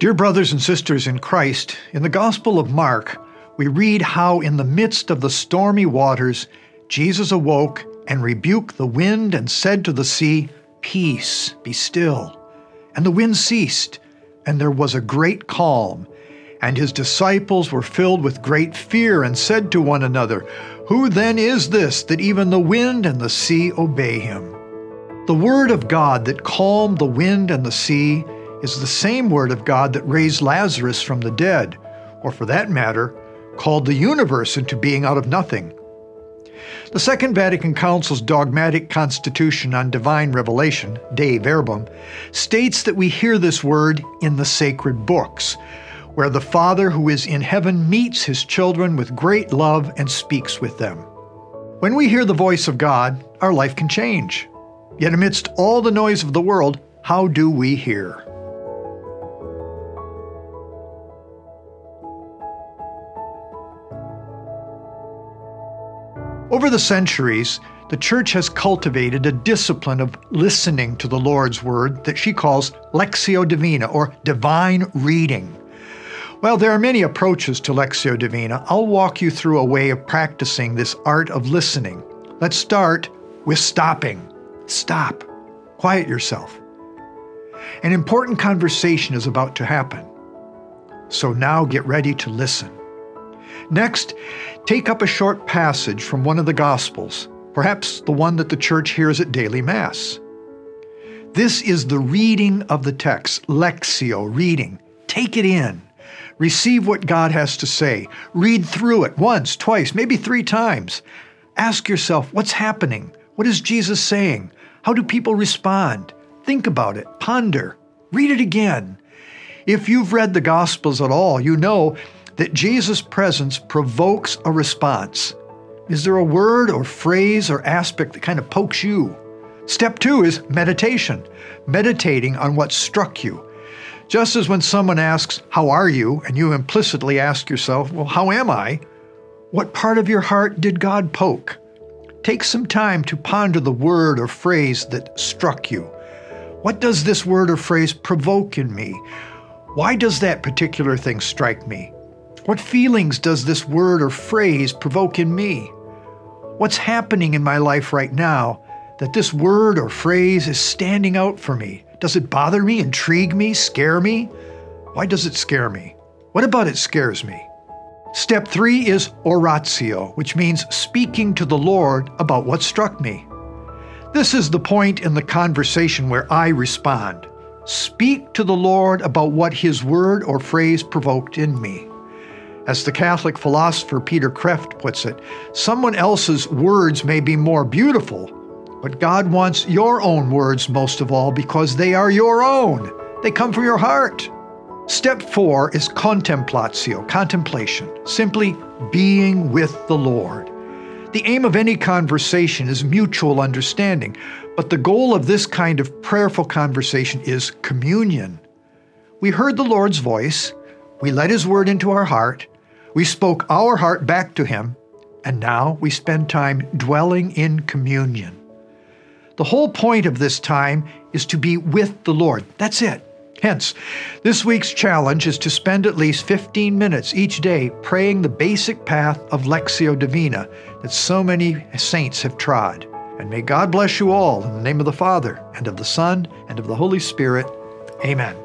Dear brothers and sisters in Christ, in the Gospel of Mark, we read how in the midst of the stormy waters, Jesus awoke and rebuked the wind and said to the sea, Peace, be still. And the wind ceased, and there was a great calm. And his disciples were filled with great fear and said to one another, Who then is this that even the wind and the sea obey him? The word of God that calmed the wind and the sea is the same Word of God that raised Lazarus from the dead, or for that matter, called the universe into being out of nothing. The Second Vatican Council's dogmatic constitution on divine revelation, Dei Verbum, states that we hear this word in the sacred books, where the Father who is in heaven meets his children with great love and speaks with them. When we hear the voice of God, our life can change. Yet amidst all the noise of the world, how do we hear? Over the centuries, the Church has cultivated a discipline of listening to the Lord's Word that she calls Lectio Divina, or divine reading. While there are many approaches to Lectio Divina, I'll walk you through a way of practicing this art of listening. Let's start with stopping. Stop. Quiet yourself. An important conversation is about to happen. So now get ready to listen. Next, take up a short passage from one of the Gospels, perhaps the one that the church hears at daily Mass. This is the reading of the text, lectio, reading. Take it in. Receive what God has to say. Read through it once, twice, maybe three times. Ask yourself, what's happening? What is Jesus saying? How do people respond? Think about it, ponder, read it again. If you've read the Gospels at all, you know that Jesus' presence provokes a response. Is there a word or phrase or aspect that kind of pokes you? Step two is meditation, meditating on what struck you. Just as when someone asks, How are you? and you implicitly ask yourself, Well, how am I? What part of your heart did God poke? Take some time to ponder the word or phrase that struck you. What does this word or phrase provoke in me? Why does that particular thing strike me? What feelings does this word or phrase provoke in me? What's happening in my life right now that this word or phrase is standing out for me? Does it bother me, intrigue me, scare me? Why does it scare me? What about it scares me? Step three is oratio, which means speaking to the Lord about what struck me. This is the point in the conversation where I respond. Speak to the Lord about what His word or phrase provoked in me. As the Catholic philosopher Peter Kreeft puts it, someone else's words may be more beautiful, but God wants your own words most of all because they are your own. They come from your heart. Step four is contemplatio, contemplation, simply being with the Lord. The aim of any conversation is mutual understanding, but the goal of this kind of prayerful conversation is communion. We heard the Lord's voice, we let His word into our heart, we spoke our heart back to Him, and now we spend time dwelling in communion. The whole point of this time is to be with the Lord. That's it. Hence, this week's challenge is to spend at least 15 minutes each day praying the basic path of Lectio Divina that so many saints have trod. And may God bless you all in the name of the Father, and of the Son, and of the Holy Spirit. Amen.